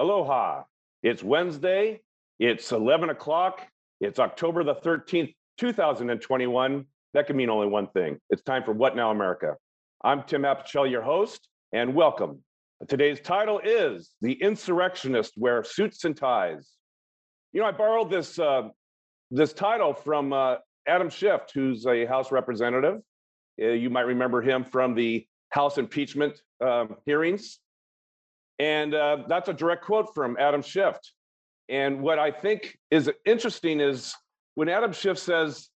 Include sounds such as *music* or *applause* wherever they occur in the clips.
Aloha. It's Wednesday. It's 11 o'clock. It's October the 13th, 2021. That can mean only one thing. It's time for What Now America. I'm Tim Apicella, your host, and welcome. Today's title is The Insurrectionist Wear Suits and Ties. You know, I borrowed this, uh, this title from uh, Adam Schiff, who's a House representative. Uh, you might remember him from the House impeachment um, hearings. And uh, that's a direct quote from Adam Schiff. And what I think is interesting is when Adam Schiff says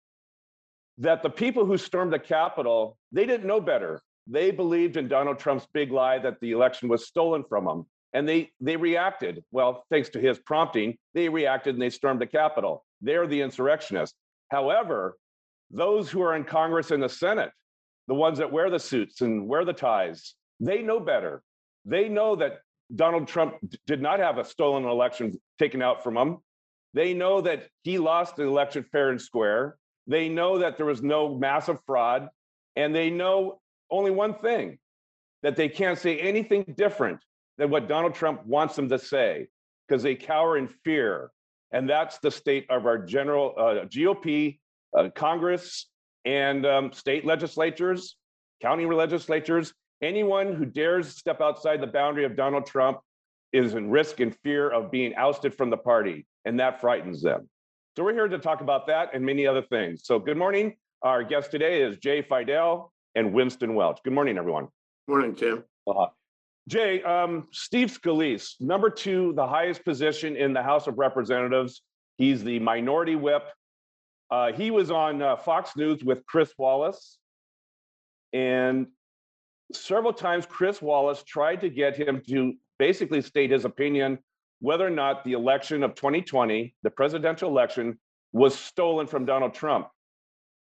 that the people who stormed the Capitol, they didn't know better. They believed in Donald Trump's big lie that the election was stolen from them. And they they reacted. Well, thanks to his prompting, they reacted and they stormed the Capitol. They're the insurrectionists. However, those who are in Congress and the Senate, the ones that wear the suits and wear the ties, they know better. They know that Donald Trump did not have a stolen election taken out from him. They know that he lost the election fair and square. They know that there was no massive fraud. And they know only one thing that they can't say anything different than what Donald Trump wants them to say because they cower in fear. And that's the state of our general uh, GOP, uh, Congress, and um, state legislatures, county legislatures, Anyone who dares step outside the boundary of Donald Trump is in risk and fear of being ousted from the party, and that frightens them. So we're here to talk about that and many other things. So good morning. Our guest today is Jay Fidell and Winston Welch. Good morning, everyone. Morning, Tim. Uh-huh. Jay, um, Steve Scalise, number two, the highest position in the House of Representatives. He's the minority whip. Uh, he was on uh, Fox News with Chris Wallace, and several times Chris Wallace tried to get him to basically state his opinion whether or not the election of 2020, the presidential election, was stolen from Donald Trump.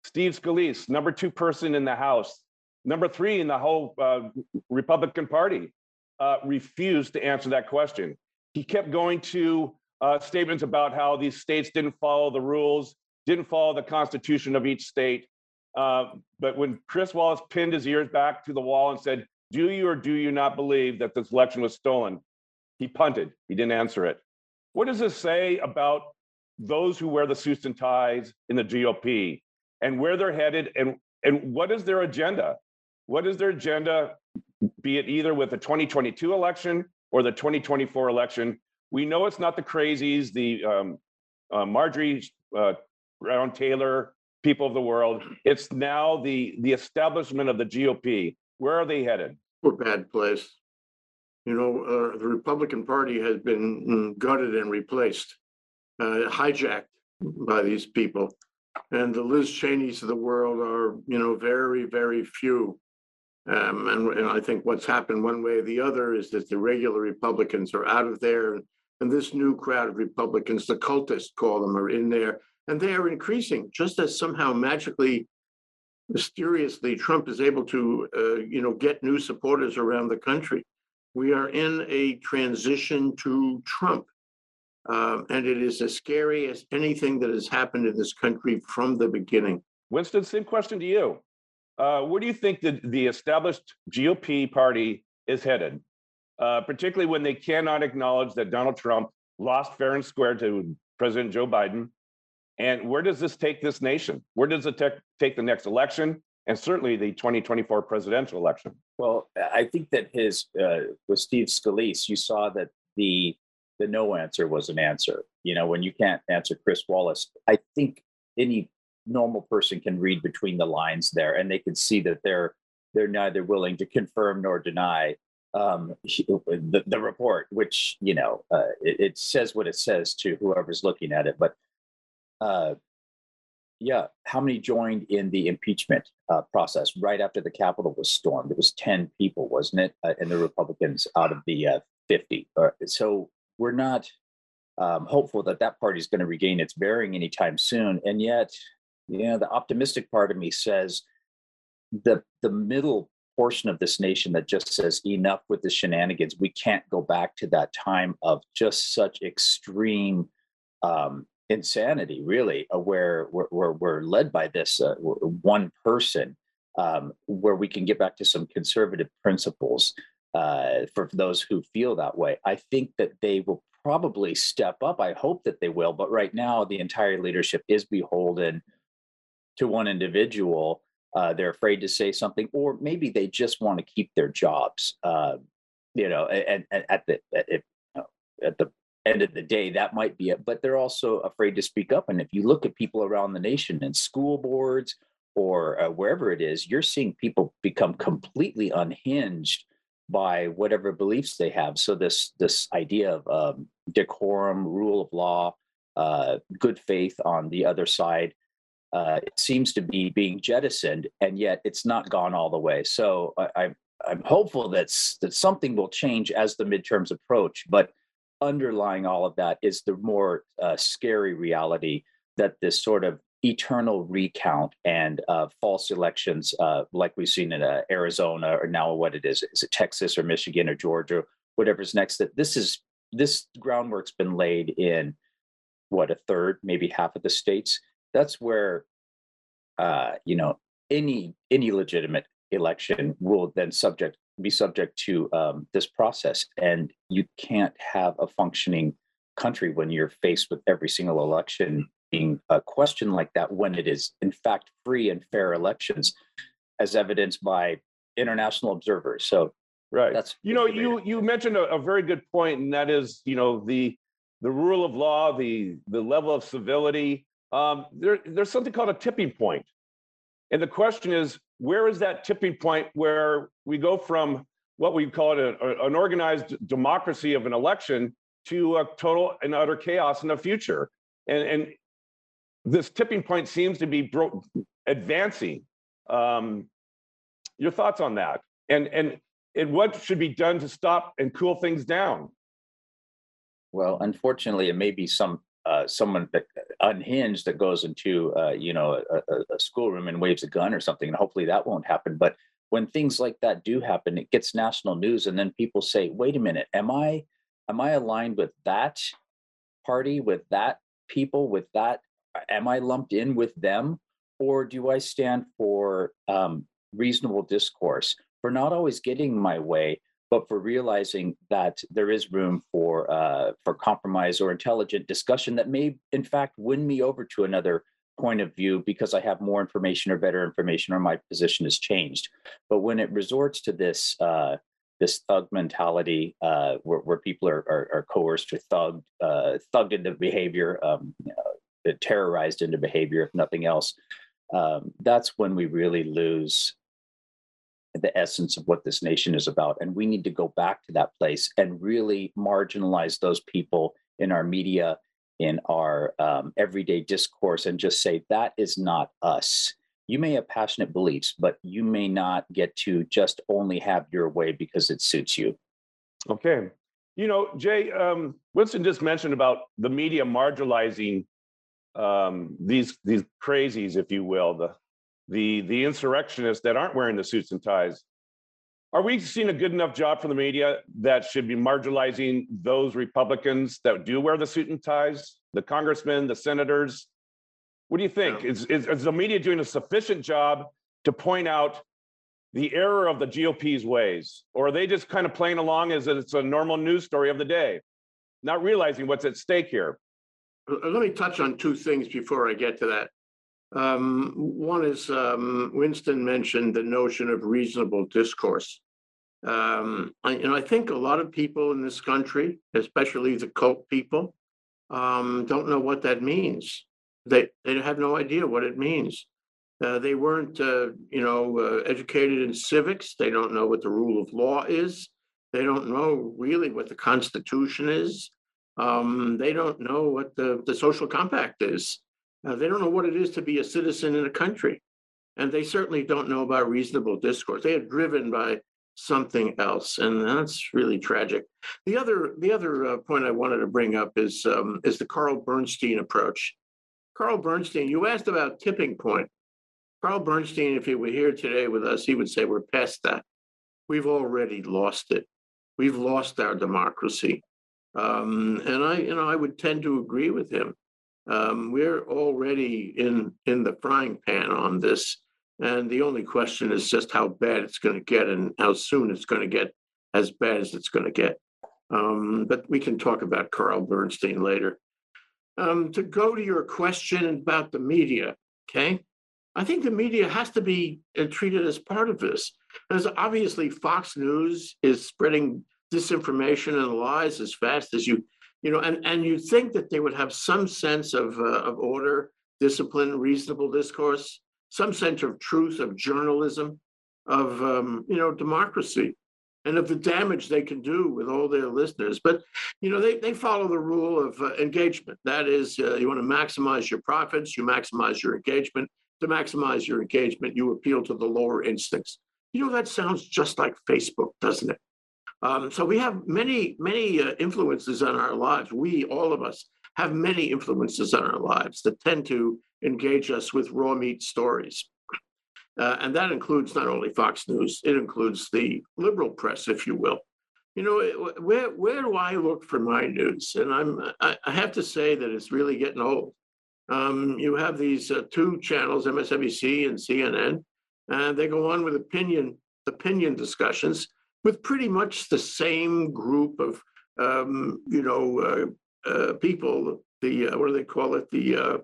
Steve Scalise, number two person in the House, number three in the whole uh, Republican Party, uh, refused to answer that question. He kept going to uh, statements about how these states didn't follow the rules, didn't follow the constitution of each state, uh, but when Chris Wallace pinned his ears back to the wall and said, Do you or do you not believe that this election was stolen? He punted, he didn't answer it. What does this say about those who wear the suits and ties in the GOP and where they're headed and, and what is their agenda? What is their agenda, be it either with the 2022 election or the 2024 election? We know it's not the crazies, the um, uh, Marjorie uh, Brown Taylor people of the world. It's now the the establishment of the GOP. Where are they headed? We're bad place. You know, uh, the Republican Party has been gutted and replaced, uh, hijacked by these people. And the Liz Cheneys of the world are, you know, very, very few. Um, and, and I think what's happened one way or the other is that the regular Republicans are out of there. And this new crowd of Republicans, the cultists call them, are in there and they are increasing just as somehow magically mysteriously trump is able to uh, you know get new supporters around the country. We are in a transition to trump um, and it is as scary as anything that has happened in this country from the beginning. Winston same question to you. Uh, where do you think that the established gop party is headed? Uh, particularly when they cannot acknowledge that donald trump lost fair and square to president joe biden and where does this take this nation? Where does it take, take the next election? And certainly the 2024 presidential election. Well, I think that his uh, with Steve Scalise, you saw that the the no answer was an answer. You know, when you can't answer Chris Wallace, I think any normal person can read between the lines there, and they can see that they're they're neither willing to confirm nor deny um, the, the report, which you know uh, it, it, says what it says to whoever's looking at it. But uh, yeah, how many joined in the impeachment uh, process right after the Capitol was stormed? It was 10 people, wasn't it? Uh, and the Republicans out of the uh, 50. Uh, so we're not um, hopeful that that party is going to regain its bearing anytime soon. And yet, you know, the optimistic part of me says the the middle portion of this nation that just says enough with the shenanigans. We can't go back to that time of just such extreme um, insanity, really, uh, where we're, we're, led by this uh, one person, um, where we can get back to some conservative principles. uh, for those who feel that way. I think that they will probably step up. I hope that they will. But right now, the entire leadership is beholden to one individual. Uh, they're afraid to say something, or maybe they just want to keep their jobs. Uh, you know, and, and at the at, at the end of the day, that might be it. But they're also afraid to speak up. And if you look at people around the nation and school boards or uh, wherever it is, you're seeing people become completely unhinged by whatever beliefs they have. So this this idea of um, decorum, rule of law, uh, good faith on the other side, uh, it seems to be being jettisoned, and yet it's not gone all the way. So I, I I'm hopeful that that something will change as the midterms approach, but underlying all of that is the more uh, scary reality that this sort of eternal recount and uh, false elections, uh, like we've seen in uh, Arizona or now what it is, is it Texas or Michigan or Georgia, whatever's next, that this is this groundwork's been laid in what a third, maybe half of the states. That's where, uh, you know, any any legitimate election will then subject be subject to um, this process, and you can't have a functioning country when you're faced with every single election being a question like that when it is in fact free and fair elections, as evidenced by international observers. So Right. that's You know, you you mentioned a, a very good point, and that is, you know, the the rule of law, the the level of civility. Um, there, there's something called a tipping point, and the question is, where is that tipping point where we go from what we call it a, an organized democracy of an election to a total and utter chaos in the future, and and this tipping point seems to be bro- advancing. Um, your thoughts on that, and and and what should be done to stop and cool things down? Well, unfortunately, it may be some uh, someone that unhinged that goes into uh, you know a, a, schoolroom and waves a gun or something, and hopefully that won't happen. But when things like that do happen, it gets national news, and then people say, "Wait a minute, am I am I aligned with that party, with that people, with that? Am I lumped in with them, or do I stand for um, reasonable discourse, for not always getting my way, but for realizing that there is room for uh, for compromise or intelligent discussion that may, in fact, win me over to another point of view because I have more information or better information or my position has changed. But when it resorts to this uh, this thug mentality, uh, where, where people are, are, are coerced or thugged, uh, thugged into behavior, um, uh, terrorized into behavior, if nothing else, um, that's when we really lose the essence of what this nation is about. And we need to go back to that place and really marginalize those people in our media, in our um, everyday discourse, and just say, that is not us. You may have passionate beliefs, but you may not get to just only have your way because it suits you. Okay. You know, Jay, um, Winston just mentioned about the media marginalizing um, these these crazies, if you will, the the the insurrectionists that aren't wearing the suits and ties. Are we seeing a good enough job from the media that should be marginalizing those Republicans that do wear the suit and ties, the congressmen, the senators? What do you think? Yeah. Is, is is the media doing a sufficient job to point out the error of the GOP's ways? Or are they just kind of playing along as it's a normal news story of the day, not realizing what's at stake here? Let me touch on two things before I get to that. Um, one is, um, Winston mentioned the notion of reasonable discourse. Um, I, you I think a lot of people in this country, especially the cult people, um, don't know what that means. They, they have no idea what it means. Uh, they weren't, uh, you know, uh, educated in civics. They don't know what the rule of law is. They don't know really what the Constitution is. Um, they don't know what the, the social compact is. Uh, they don't know what it is to be a citizen in a country. And they certainly don't know about reasonable discourse. They are driven by something else, and that's really tragic. The other, the other uh, point I wanted to bring up is um, is the Carl Bernstein approach. Carl Bernstein, you asked about tipping point. Carl Bernstein, if he were here today with us, he would say we're past that. We've already lost it. We've lost our democracy. Um, and I, you know, I would tend to agree with him. Um, we're already in in the frying pan on this, and the only question is just how bad it's going to get and how soon it's going to get as bad as it's going to get. Um, but we can talk about Carl Bernstein later. Um, to go to your question about the media, okay? I think the media has to be uh, treated as part of this. As obviously Fox News is spreading disinformation and lies as fast as you, you know, and, and you think that they would have some sense of, uh, of order, discipline, reasonable discourse, some sense of truth, of journalism, of, um, you know, democracy and of the damage they can do with all their listeners. But, you know, they, they follow the rule of uh, engagement. That is, uh, you want to maximize your profits, you maximize your engagement. To maximize your engagement, you appeal to the lower instincts. You know, that sounds just like Facebook, doesn't it? Um, so we have many, many uh, influences on our lives. We, all of us, have many influences on our lives that tend to engage us with raw meat stories. Uh, and that includes not only Fox News, it includes the liberal press, if you will. You know, where, where do I look for my news? And I'm, I, I have to say that it's really getting old. Um, you have these uh, two channels, MSNBC and CNN, and they go on with opinion, opinion discussions with pretty much the same group of, um, you know, uh, uh, people, the, uh, what do they call it? The, uh,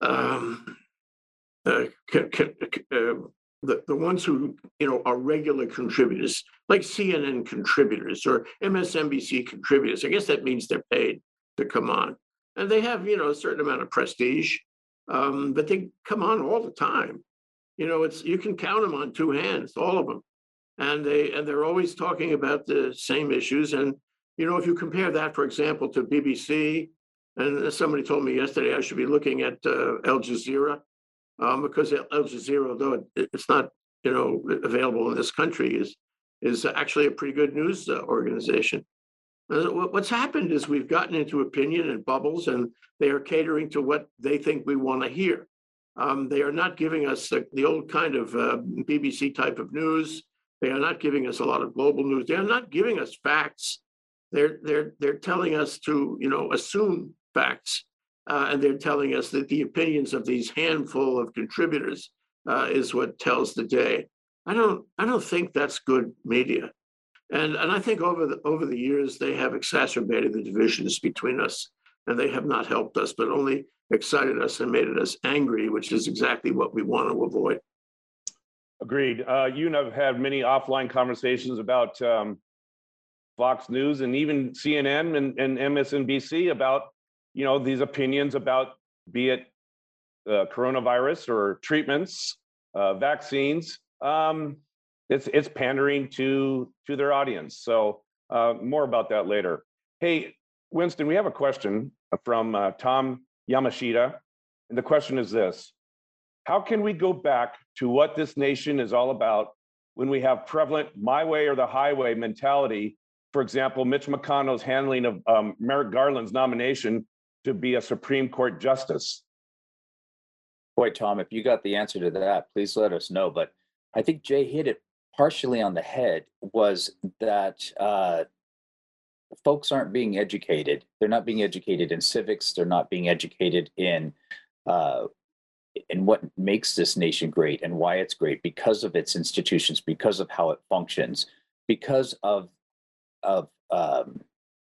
um, uh, c- c- c- the, the ones who, you know, are regular contributors, like CNN contributors or MSNBC contributors. I guess that means they're paid to come on. And they have, you know, a certain amount of prestige, um, but they come on all the time. You know, it's, you can count them on two hands, all of them. And they, and they're always talking about the same issues. And, you know, if you compare that, for example, to BBC, and somebody told me yesterday I should be looking at uh, Al Jazeera, um, because Al Jazeera, though it, it's not, you know, available in this country, is is actually a pretty good news uh, organization. What's happened is we've gotten into opinion and bubbles, and they are catering to what they think we want to hear. Um, they are not giving us the, the old kind of uh, BBC type of news. They are not giving us a lot of global news. They are not giving us facts. They're they're they're telling us to you know assume facts, uh, and they're telling us that the opinions of these handful of contributors uh, is what tells the day. I don't I don't think that's good media, and and I think over the over the years they have exacerbated the divisions between us, and they have not helped us, but only excited us and made us angry, which is exactly what we want to avoid. Agreed. Uh, you and I've had many offline conversations about um, Fox News and even CNN and, and MSNBC about, you know, these opinions about be it uh, coronavirus or treatments, uh, vaccines. Um, it's it's pandering to to their audience. So uh, more about that later. Hey, Winston, we have a question from uh, Tom Yamashita, and the question is this: How can we go back to what this nation is all about when we have prevalent my way or the highway mentality? For example, Mitch McConnell's handling of um, Merrick Garland's nomination to be a Supreme Court justice. Boy, Tom, if you got the answer to that, please let us know. But I think Jay hit it partially on the head was that uh, folks aren't being educated. They're not being educated in civics. They're not being educated in uh, in what makes this nation great and why it's great because of its institutions, because of how it functions, because of of um,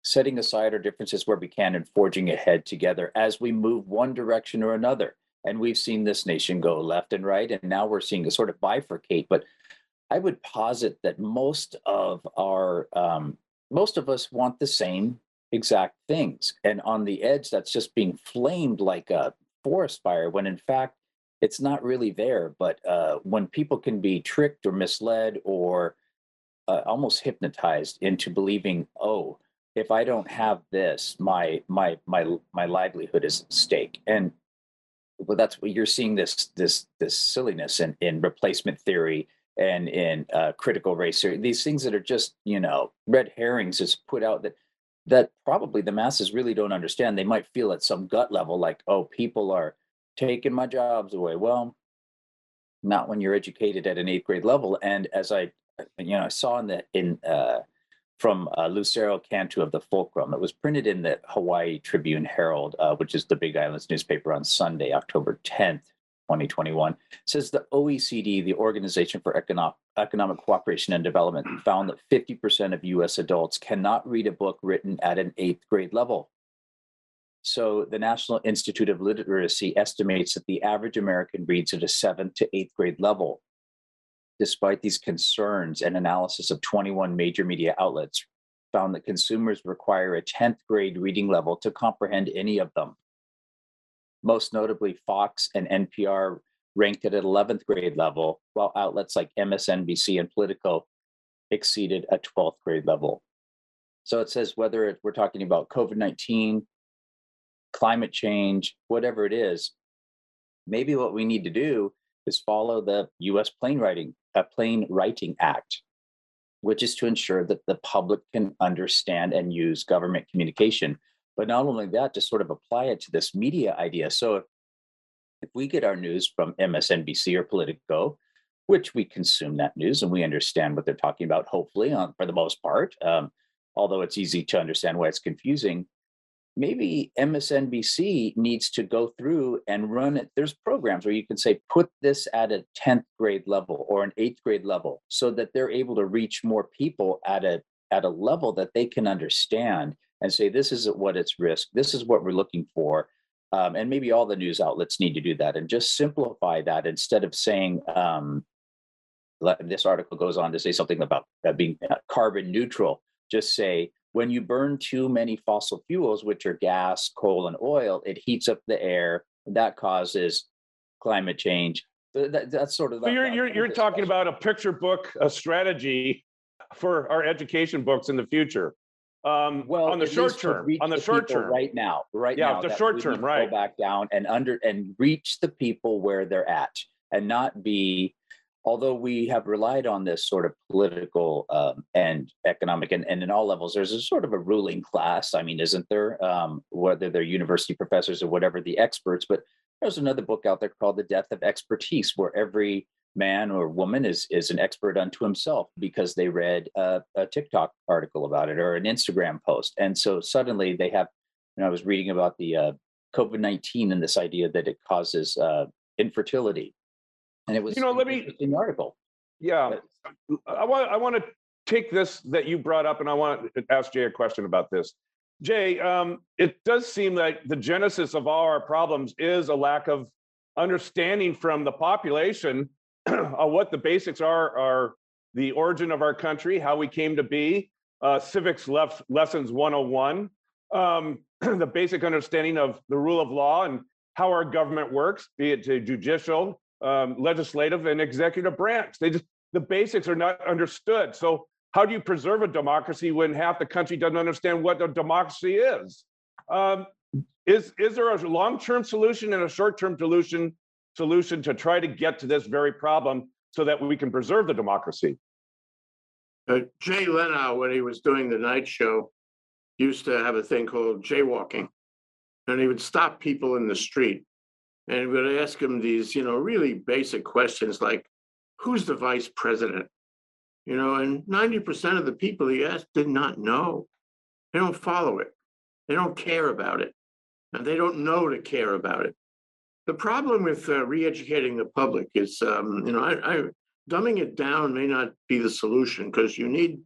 setting aside our differences where we can and forging ahead together as we move one direction or another. And we've seen this nation go left and right, and now we're seeing a sort of bifurcate. But I would posit that most of our um, most of us want the same exact things, and on the edge, that's just being flamed like a forest fire. When in fact, it's not really there. But uh, when people can be tricked or misled or uh, almost hypnotized into believing, oh, if I don't have this, my my my my livelihood is at stake. And well, that's what you're seeing this this this silliness in in replacement theory and in uh, critical race theory. These things that are just you know red herrings is put out that that probably the masses really don't understand. They might feel at some gut level like, oh, people are taking my jobs away. Well, not when you're educated at an eighth grade level. And as I you know I saw in the in uh, from uh, Lucero Cantu of the Fulcrum. It was printed in the Hawaii Tribune Herald, uh, which is the Big Island's newspaper on Sunday, October 10th, 2021 says the OECD, the Organization for Economic, Economic Cooperation and Development, found that 50% of US adults cannot read a book written at an eighth grade level. So the National Institute of Literacy estimates that the average American reads at a seventh to eighth grade level. Despite these concerns, an analysis of 21 major media outlets found that consumers require a 10th grade reading level to comprehend any of them. Most notably, Fox and NPR ranked at an 11th grade level, while outlets like MSNBC and Politico exceeded a 12th grade level. So it says whether we're talking about COVID 19, climate change, whatever it is, maybe what we need to do is follow the US Plain Writing, uh, Plain Writing Act, which is to ensure that the public can understand and use government communication. But not only that, to sort of apply it to this media idea. So if, if we get our news from MSNBC or Politico, which we consume that news and we understand what they're talking about, hopefully, um, for the most part, um, although it's easy to understand why it's confusing maybe MSNBC needs to go through and run it. There's programs where you can say, put this at a 10th grade level or an eighth grade level so that they're able to reach more people at a at a level that they can understand and say, this is what it's risk. This is what we're looking for. Um, and maybe all the news outlets need to do that and just simplify that instead of saying, um, this article goes on to say something about uh, being carbon neutral. Just say, when you burn too many fossil fuels, which are gas, coal, and oil, it heats up the air. That causes climate change. That, that's sort of. So you're you're, you're talking about a picture book, a strategy for our education books in the future. Um, well, on the short term, on the, the short term, right now, right yeah, now, the short term, right? Go back down and under and reach the people where they're at, and not be although we have relied on this sort of political um, and economic and, and in all levels there's a sort of a ruling class. I mean isn't there um, whether they're university professors or whatever the experts but there's another book out there called the death of expertise where every man or woman is is an expert unto himself because they read a, a tiktok article about it or an instagram post. And so suddenly they have you know i was reading about the uh, covid-19 and this idea that it causes uh, infertility and it was you know let me in the article. Yeah. I want i want to take this that you brought up and i want to ask jay a question about this. Jay um, it does seem like the genesis of all our problems is a lack of understanding from the population *clears throat* of what the basics are are the origin of our country how we came to be uh, civics left lessons 101 um, *clears throat* the basic understanding of the rule of law and how our government works be it judicial um, legislative and executive branch. They just the basics are not understood. So how do you preserve a democracy when half the country doesn't understand what a democracy is? Um, is is there a long-term solution and a short-term solution solution to try to get to this very problem so that we can preserve the democracy? Uh, Jay Leno, when he was doing the night show, used to have a thing called jaywalking, and he would stop people in the street and we'd ask him these, you know, really basic questions like, who's the vice president? You know, and 90% of the people he asked did not know. They don't follow it. They don't care about it. And they don't know to care about it. The problem with uh, re-educating the public is, um, you know, I, I, dumbing it down may not be the solution because you need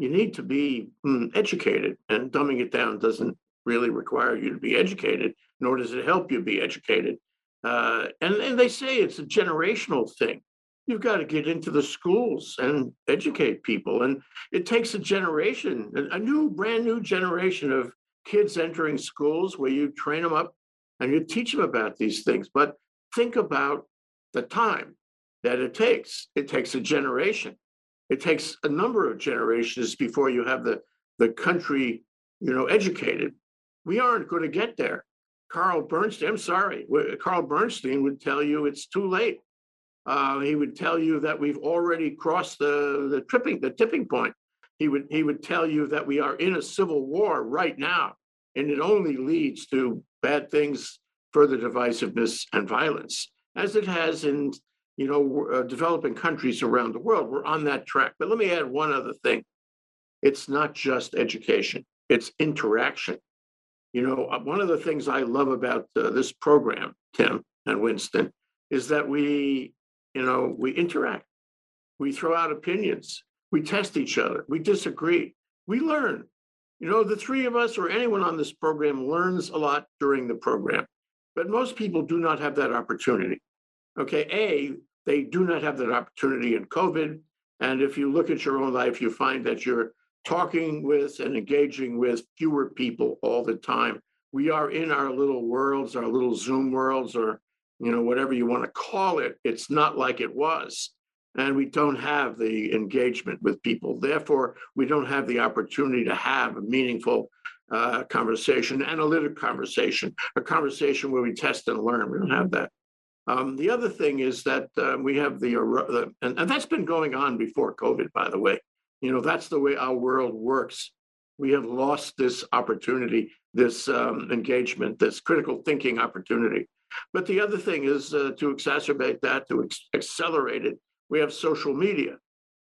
you need to be mm, educated, and dumbing it down doesn't really require you to be educated, nor does it help you be educated. Uh, and, and they say it's a generational thing. You've got to get into the schools and educate people. And it takes a generation, a new, brand new generation of kids entering schools where you train them up and you teach them about these things. But think about the time that it takes. It takes a generation. It takes a number of generations before you have the, the country, you know, educated. We aren't going to get there. Carl Bernstein, I'm sorry, Carl Bernstein would tell you it's too late. Uh, he would tell you that we've already crossed the, the tripping, the tipping point. He would, he would tell you that we are in a civil war right now, and it only leads to bad things, further divisiveness and violence, as it has in you know uh, developing countries around the world. We're on that track. But let me add one other thing. It's not just education; it's interaction. You know, uh, one of the things I love about uh, this program, Tim and Winston, is that we, you know, we interact. We throw out opinions. We test each other. We disagree. We learn. You know, the three of us or anyone on this program learns a lot during the program, but most people do not have that opportunity. Okay, A, they do not have that opportunity in COVID. And if you look at your own life, you find that you're talking with and engaging with fewer people all the time. We are in our little worlds, our little Zoom worlds, or you know, whatever you want to call it. It's not like it was. And we don't have the engagement with people. Therefore, we don't have the opportunity to have a meaningful uh, conversation, analytic conversation, a conversation where we test and learn. We don't have that. Um, the other thing is that uh, we have the, the and, and that's been going on before COVID, by the way. You know, that's the way our world works. We have lost this opportunity, this um, engagement, this critical thinking opportunity. But the other thing is uh, to exacerbate that, to ex- accelerate it, we have social media.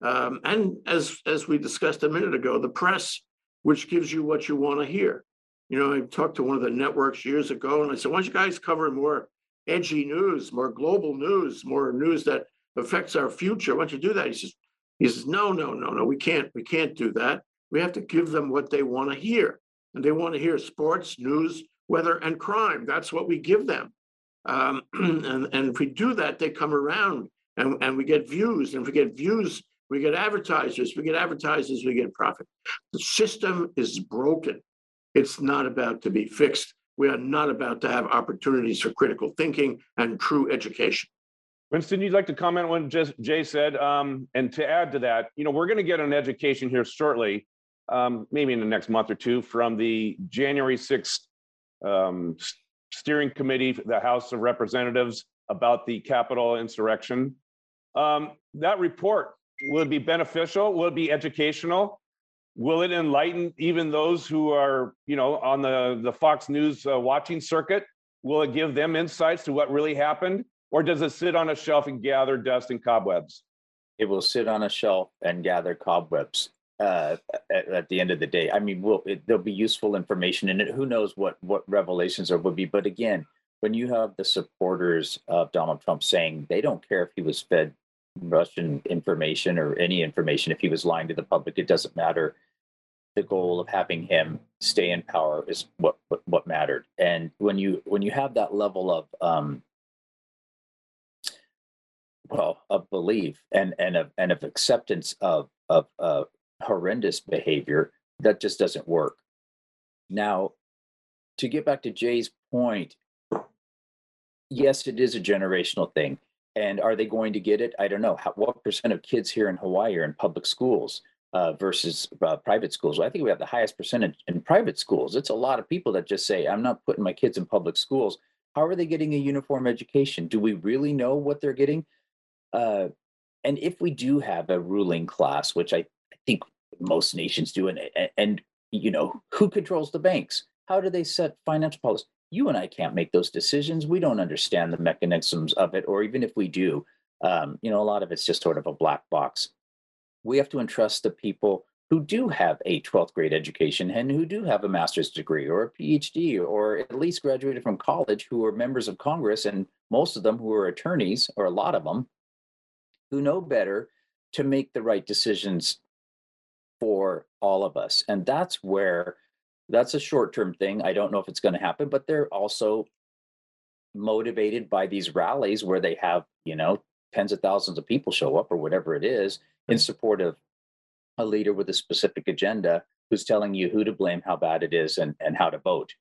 Um, and as, as we discussed a minute ago, the press, which gives you what you want to hear. You know, I talked to one of the networks years ago and I said, why don't you guys cover more edgy news, more global news, more news that affects our future? Why don't you do that? He says, he says, no, no, no, no, we can't, we can't do that. We have to give them what they want to hear. And they want to hear sports, news, weather, and crime. That's what we give them. Um, *clears throat* and, and if we do that, they come around and, and we get views. And if we get views, we get advertisers. We get advertisers, we get profit. The system is broken. It's not about to be fixed. We are not about to have opportunities for critical thinking and true education. Winston, you'd like to comment on what Jay said? Um, and to add to that, you know, we're going to get an education here shortly, um, maybe in the next month or two, from the January 6th um, steering committee, the House of Representatives, about the Capitol insurrection. Um, that report will be beneficial? Will be educational? Will it enlighten even those who are, you know, on the the Fox News uh, watching circuit? Will it give them insights to what really happened? Or does it sit on a shelf and gather dust and cobwebs? It will sit on a shelf and gather cobwebs uh, at, at, the end of the day. I mean, will it, there'll be useful information in it. Who knows what what revelations there would be? But again, when you have the supporters of Donald Trump saying they don't care if he was fed Russian information or any information, if he was lying to the public, it doesn't matter. The goal of having him stay in power is what what, what mattered. And when you when you have that level of um, well of belief and and of and of acceptance of of uh, horrendous behavior that just doesn't work. Now to get back to jay's point yes it is a generational thing and are they going to get it? I don't know. How, what percent of kids here in hawaii are in public schools uh, versus uh, private schools? Well, i think we have the highest percentage in private schools. It's a lot of people that just say i'm not putting my kids in public schools. How are they getting a uniform education? Do we really know what they're getting uh, and if we do have a ruling class, which I, I think most nations do, and, and you know who controls the banks? How do they set financial policy? You and I can't make those decisions. We don't understand the mechanisms of it, or even if we do, um, you know, a lot of it's just sort of a black box. We have to entrust the people who do have a 12th grade education and who do have a master's degree or a PhD or at least graduated from college who are members of Congress and most of them who are attorneys or a lot of them who know better to make the right decisions for all of us. And that's where that's a short term thing. I don't know if it's going to happen, but they're also motivated by these rallies where they have, you know, tens of thousands of people show up or whatever it is in support of a leader with a specific agenda who's telling you who to blame, how bad it is, and, and how to vote.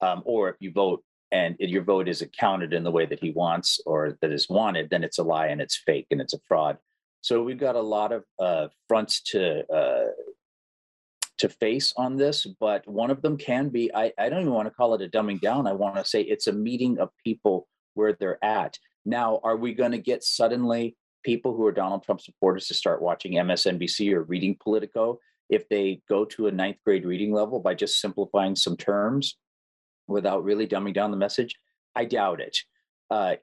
Um, or if you vote and your vote isn't counted in the way that he wants or that is wanted, then it's a lie and it's fake and it's a fraud. So we've got a lot of uh, fronts to uh, to face on this, but one of them can be I, I don't even want to call it a dumbing down. I want to say it's a meeting of people where they're at. Now, are we going to get suddenly people who are Donald Trump supporters to start watching MSNBC or reading Politico if they go to a ninth grade reading level by just simplifying some terms? Without really dumbing down the message? I doubt it. Uh,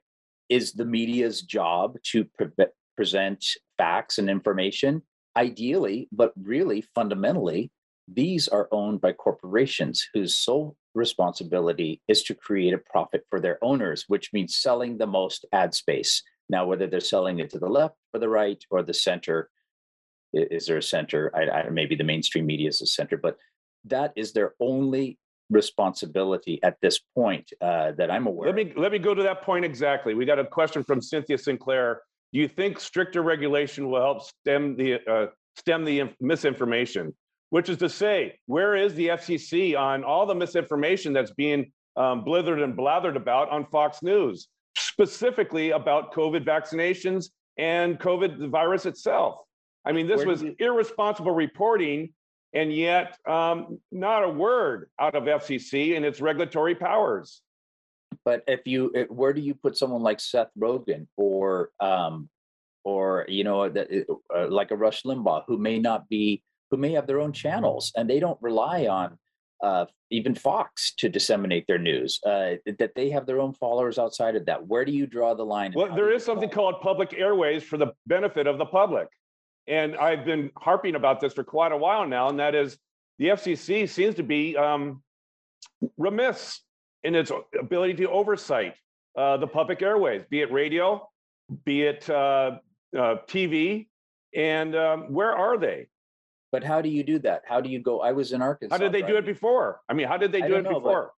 is the media's job to pre- present facts and information? Ideally, but really fundamentally, these are owned by corporations whose sole responsibility is to create a profit for their owners, which means selling the most ad space. Now, whether they're selling it to the left or the right or the center, is there a center? I, I, maybe the mainstream media is a center, but that is their only responsibility at this point uh, that I'm aware. Let me, let me go to that point exactly. We got a question from Cynthia Sinclair. Do you think stricter regulation will help stem the, uh, stem the inf- misinformation? Which is to say, where is the FCC on all the misinformation that's being um, blithered and blathered about on Fox News? Specifically about COVID vaccinations and COVID the virus itself. I mean, this Where was you- irresponsible reporting and yet um, not a word out of FCC and its regulatory powers. But if you, eh, where do you put someone like Seth Rogen or, um, or you know, that uh, like a Rush Limbaugh who may not be, who may have their own channels and they don't rely on uh, even Fox to disseminate their news. Uh, that they have their own followers outside of that. Where do you draw the line? Well, there is something called public airways for the benefit of the public. And I've been harping about this for quite a while now, and that is the FCC seems to be um, remiss in its ability to oversight uh, the public airways, be it radio, be it uh, uh, TV, and um, where are they? But how do you do that? How do you go? I was in Arkansas. How did they do it before? I mean, how did they do it know, but- before?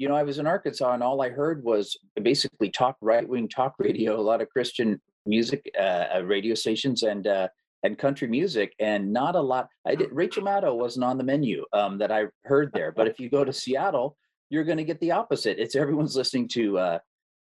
you know, I was in Arkansas and all I heard was basically talk right wing talk radio, a lot of Christian music uh, uh, radio stations and uh, and country music, and not a lot. I did. Rachel *laughs* Maddow wasn't on the menu um, that I heard there, but if you go to *laughs* Seattle, you're going to get the opposite. It's everyone's listening to uh,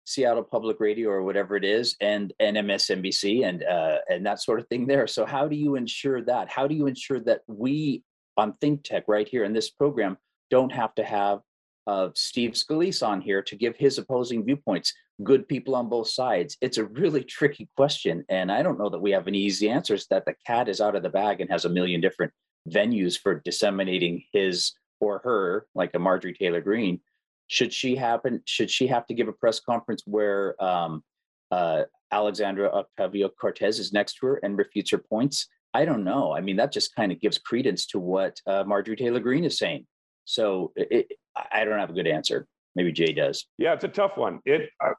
Seattle Public Radio or whatever it is, and and MSNBC and uh, and that sort of thing there. So how do you ensure that? How do you ensure that we on Think Tech right here in this program don't have to have of Steve Scalise on here to give his opposing viewpoints. Good people on both sides. It's a really tricky question, and I don't know that we have any easy answers. That the cat is out of the bag and has a million different venues for disseminating his or her, like a Marjorie Taylor Greene. Should she happen? Should she have to give a press conference where um, uh, Alexandra Octavio Cortez is next to her and refutes her points? I don't know. I mean, that just kind of gives credence to what uh, Marjorie Taylor Greene is saying. So it, I don't have a good answer. Maybe Jay does. Yeah, it's a tough one. It, uh,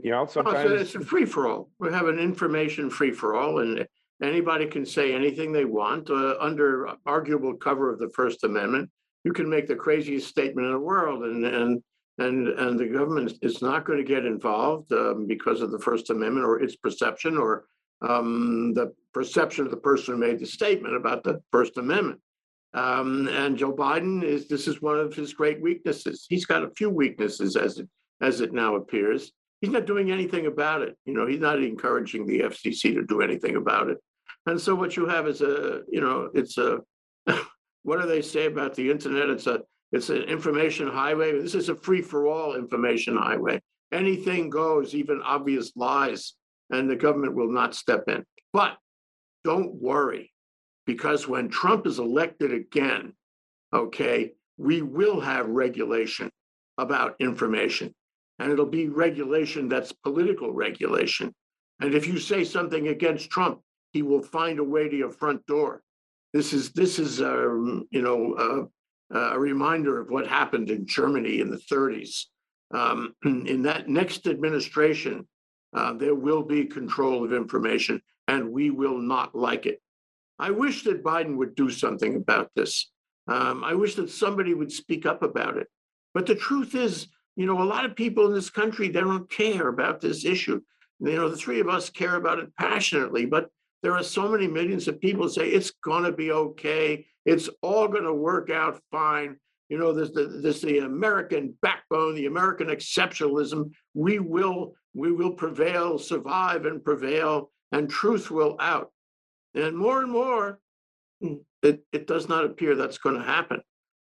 you know, Oh, so sometimes. It's a free for all. We have an information free for all and anybody can say anything they want uh, under arguable cover of the First Amendment. You can make the craziest statement in the world and, and, and, and the government is not going to get involved um, because of the First Amendment or its perception or um, the perception of the person who made the statement about the First Amendment. Um, and Joe Biden is, this is one of his great weaknesses. He's got a few weaknesses as it, as it now appears he's not doing anything about it. You know, he's not encouraging the FCC to do anything about it. And so what you have is a, you know, it's a, *laughs* what do they say about the internet? It's a, it's an information highway. This is a free for all information highway. Anything goes, even obvious lies, and the government will not step in. But don't worry, because when Trump is elected again, okay, we will have regulation about information and it'll be regulation that's political regulation. And if you say something against Trump, he will find a way to your front door. This is this is um, you know uh, a reminder of what happened in Germany in the 30s. Um, *clears throat* in that next administration, uh, there will be control of information, and we will not like it. I wish that Biden would do something about this. Um, I wish that somebody would speak up about it. But the truth is, you know, a lot of people in this country, they don't care about this issue. You know, the three of us care about it passionately, but there are so many millions of people say it's going to be okay. It's all going to work out fine. You know, there's the, there's the American backbone, the American exceptionalism. We will, we will prevail, survive and prevail, and truth will out. And more and more, it, it does not appear that's going to happen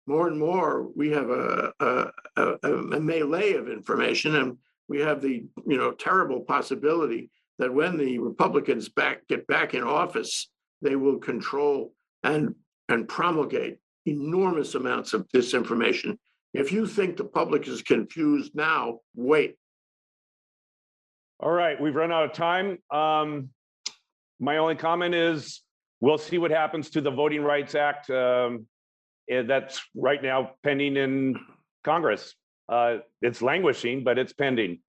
more and more we have a, a, a, a melee of information and we have the you know terrible possibility that when the republicans back get back in office they will control and and promulgate enormous amounts of disinformation. If you think the public is confused now wait. All right, we've run out of time. Um, my only comment is we'll see what happens to the Voting Rights Act. Um, that's right now pending in Congress. Uh, it's languishing, but it's pending.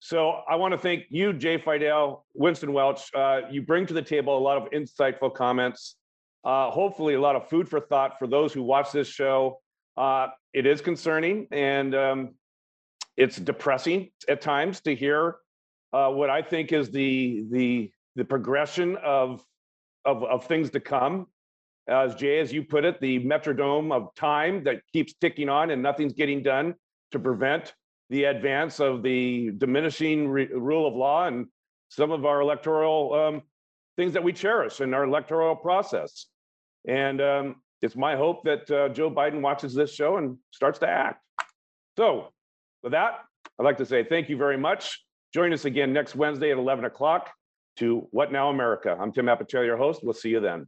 So I want to thank you, Jay Fidell, Winston Welch. Uh, you bring to the table a lot of insightful comments. Uh, hopefully, a lot of food for thought for those who watch this show. Uh, it is concerning and um, it's depressing at times to hear uh, what I think is the the the progression of of, of things to come. As Jay, as you put it, the metrodome of time that keeps ticking on and nothing's getting done to prevent the advance of the diminishing re- rule of law and some of our electoral um, things that we cherish in our electoral process. And um, it's my hope that uh, Joe Biden watches this show and starts to act. So, with that, I'd like to say thank you very much. Join us again next Wednesday at 11 o'clock to What Now America. I'm Tim Apicella, your host. We'll see you then.